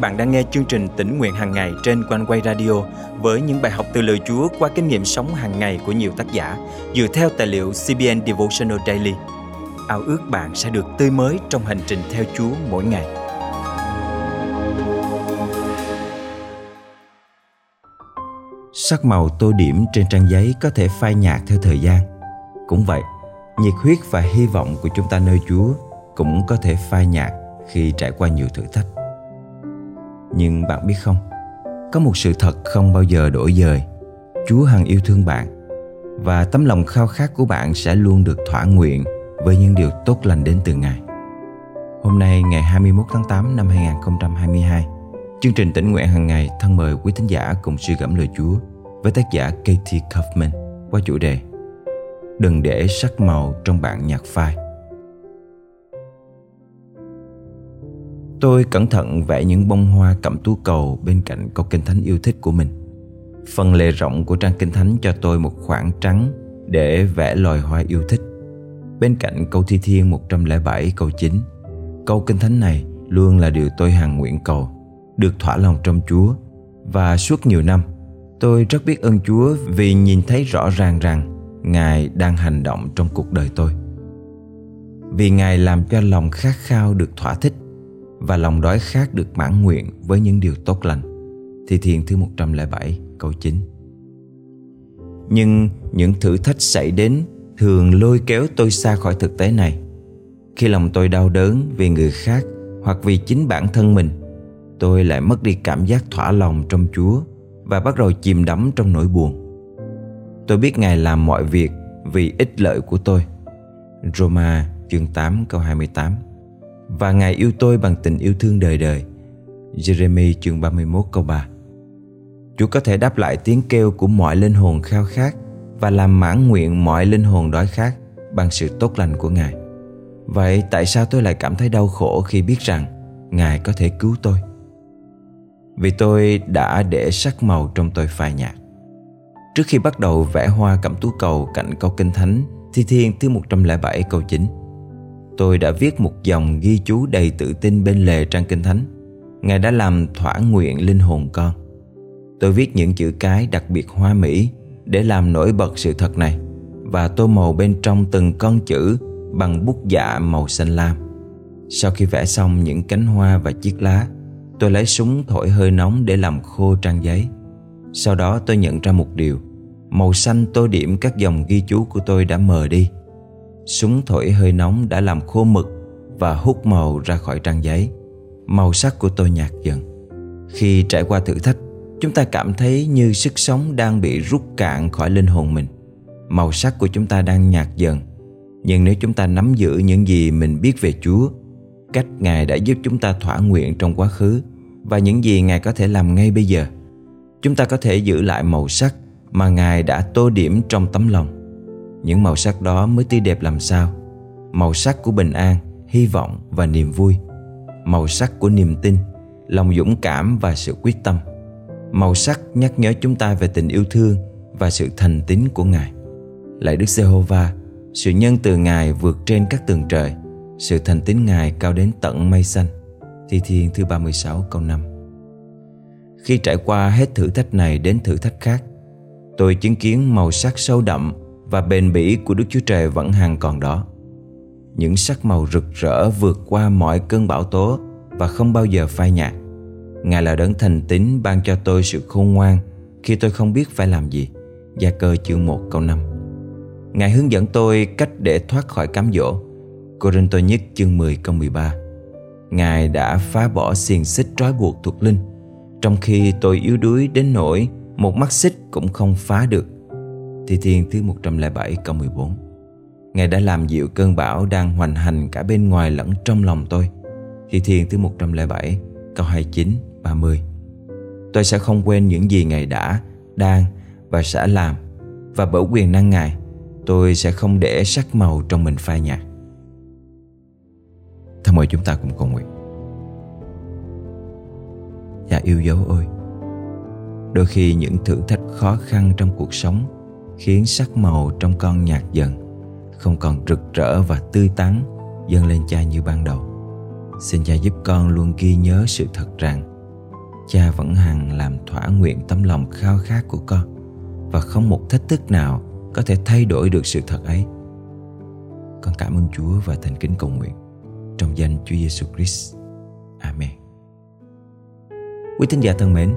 bạn đang nghe chương trình tỉnh nguyện hàng ngày trên quanh quay radio với những bài học từ lời Chúa qua kinh nghiệm sống hàng ngày của nhiều tác giả dựa theo tài liệu CBN Devotional Daily. Ao ước bạn sẽ được tươi mới trong hành trình theo Chúa mỗi ngày. Sắc màu tô điểm trên trang giấy có thể phai nhạt theo thời gian. Cũng vậy, nhiệt huyết và hy vọng của chúng ta nơi Chúa cũng có thể phai nhạt khi trải qua nhiều thử thách nhưng bạn biết không có một sự thật không bao giờ đổi dời chúa hằng yêu thương bạn và tấm lòng khao khát của bạn sẽ luôn được thỏa nguyện với những điều tốt lành đến từ Ngài. Hôm nay ngày 21 tháng 8 năm 2022, chương trình tỉnh nguyện hàng ngày thân mời quý thính giả cùng suy gẫm lời Chúa với tác giả Katie Kaufman qua chủ đề Đừng để sắc màu trong bạn nhạt phai. Tôi cẩn thận vẽ những bông hoa cẩm tú cầu bên cạnh câu kinh thánh yêu thích của mình. Phần lề rộng của trang kinh thánh cho tôi một khoảng trắng để vẽ loài hoa yêu thích. Bên cạnh câu thi thiên 107 câu 9, câu kinh thánh này luôn là điều tôi hàng nguyện cầu, được thỏa lòng trong Chúa. Và suốt nhiều năm, tôi rất biết ơn Chúa vì nhìn thấy rõ ràng rằng Ngài đang hành động trong cuộc đời tôi. Vì Ngài làm cho lòng khát khao được thỏa thích và lòng đói khát được mãn nguyện với những điều tốt lành. Thi Thiên thứ 107 câu 9 Nhưng những thử thách xảy đến thường lôi kéo tôi xa khỏi thực tế này. Khi lòng tôi đau đớn vì người khác hoặc vì chính bản thân mình, tôi lại mất đi cảm giác thỏa lòng trong Chúa và bắt đầu chìm đắm trong nỗi buồn. Tôi biết Ngài làm mọi việc vì ích lợi của tôi. Roma chương 8 câu 28 và Ngài yêu tôi bằng tình yêu thương đời đời. Jeremy chương 31 câu 3 Chúa có thể đáp lại tiếng kêu của mọi linh hồn khao khát và làm mãn nguyện mọi linh hồn đói khát bằng sự tốt lành của Ngài. Vậy tại sao tôi lại cảm thấy đau khổ khi biết rằng Ngài có thể cứu tôi? Vì tôi đã để sắc màu trong tôi phai nhạt. Trước khi bắt đầu vẽ hoa cẩm tú cầu cạnh câu kinh thánh, Thi Thiên thứ 107 câu 9 tôi đã viết một dòng ghi chú đầy tự tin bên lề trang kinh thánh. Ngài đã làm thỏa nguyện linh hồn con. Tôi viết những chữ cái đặc biệt hoa mỹ để làm nổi bật sự thật này và tô màu bên trong từng con chữ bằng bút dạ màu xanh lam. Sau khi vẽ xong những cánh hoa và chiếc lá, tôi lấy súng thổi hơi nóng để làm khô trang giấy. Sau đó tôi nhận ra một điều, màu xanh tô điểm các dòng ghi chú của tôi đã mờ đi Súng thổi hơi nóng đã làm khô mực và hút màu ra khỏi trang giấy. Màu sắc của tôi nhạt dần. Khi trải qua thử thách, chúng ta cảm thấy như sức sống đang bị rút cạn khỏi linh hồn mình. Màu sắc của chúng ta đang nhạt dần. Nhưng nếu chúng ta nắm giữ những gì mình biết về Chúa, cách Ngài đã giúp chúng ta thỏa nguyện trong quá khứ và những gì Ngài có thể làm ngay bây giờ, chúng ta có thể giữ lại màu sắc mà Ngài đã tô điểm trong tấm lòng những màu sắc đó mới tươi đẹp làm sao? Màu sắc của bình an, hy vọng và niềm vui. Màu sắc của niềm tin, lòng dũng cảm và sự quyết tâm. Màu sắc nhắc nhớ chúng ta về tình yêu thương và sự thành tín của ngài. Lạy đức giê-hô-va, sự nhân từ ngài vượt trên các tường trời, sự thành tín ngài cao đến tận mây xanh. Thi thiên thứ 36 câu 5 khi trải qua hết thử thách này đến thử thách khác, tôi chứng kiến màu sắc sâu đậm và bền bỉ của Đức Chúa Trời vẫn hằng còn đó. Những sắc màu rực rỡ vượt qua mọi cơn bão tố và không bao giờ phai nhạt. Ngài là đấng thành tín ban cho tôi sự khôn ngoan khi tôi không biết phải làm gì. Gia cơ chương 1 câu 5 Ngài hướng dẫn tôi cách để thoát khỏi cám dỗ. Cô-rinh-tô nhất chương 10 câu 13 Ngài đã phá bỏ xiềng xích trói buộc thuộc linh Trong khi tôi yếu đuối đến nỗi Một mắt xích cũng không phá được Thi Thiên thứ 107 câu 14 Ngài đã làm dịu cơn bão đang hoành hành cả bên ngoài lẫn trong lòng tôi. Thi Thiên thứ 107 câu 29 30 Tôi sẽ không quên những gì Ngài đã, đang và sẽ làm. Và bởi quyền năng Ngài Tôi sẽ không để sắc màu trong mình phai nhạt. Thôi mời chúng ta cùng cầu nguyện. Dạ yêu dấu ơi Đôi khi những thử thách khó khăn trong cuộc sống khiến sắc màu trong con nhạt dần không còn rực rỡ và tươi tắn dâng lên cha như ban đầu xin cha giúp con luôn ghi nhớ sự thật rằng cha vẫn hằng làm thỏa nguyện tấm lòng khao khát của con và không một thách thức nào có thể thay đổi được sự thật ấy. Con cảm ơn Chúa và thành kính cầu nguyện trong danh Chúa Giêsu Christ. Amen. Quý tín giả thân mến,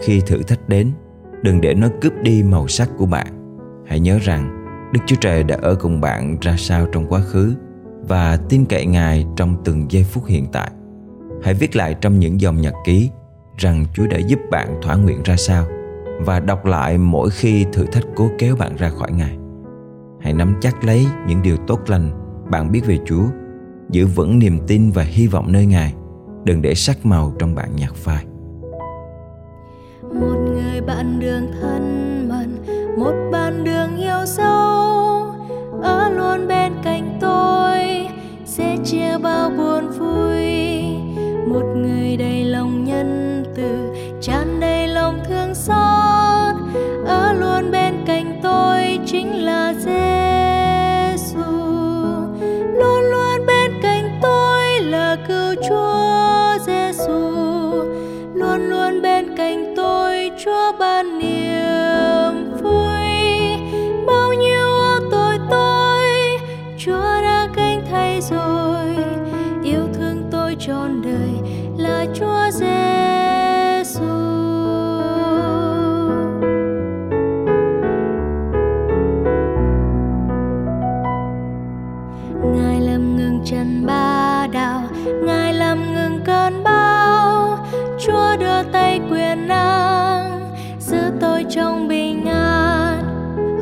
khi thử thách đến, đừng để nó cướp đi màu sắc của bạn. Hãy nhớ rằng Đức Chúa Trời đã ở cùng bạn ra sao trong quá khứ và tin cậy Ngài trong từng giây phút hiện tại. Hãy viết lại trong những dòng nhật ký rằng Chúa đã giúp bạn thỏa nguyện ra sao và đọc lại mỗi khi thử thách cố kéo bạn ra khỏi Ngài. Hãy nắm chắc lấy những điều tốt lành bạn biết về Chúa, giữ vững niềm tin và hy vọng nơi Ngài. Đừng để sắc màu trong bạn nhạt phai. Một người bạn đường thân mật, một bạn đường yêu sâu, ở luôn bên cạnh tôi, sẽ chia bao buồn vui. Trọn đời là Chúa Giêsu. Ngài làm ngừng chân ba đạo, Ngài làm ngừng cơn bão. Chúa đưa tay quyền năng Giữ tôi trong bình an.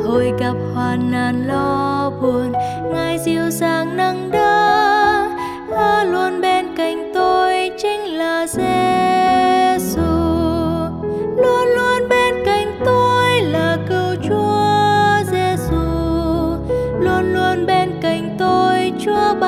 Hồi gặp hoạn nạn lo buồn Ngài dịu dàng nâng đỡ. Chúa ban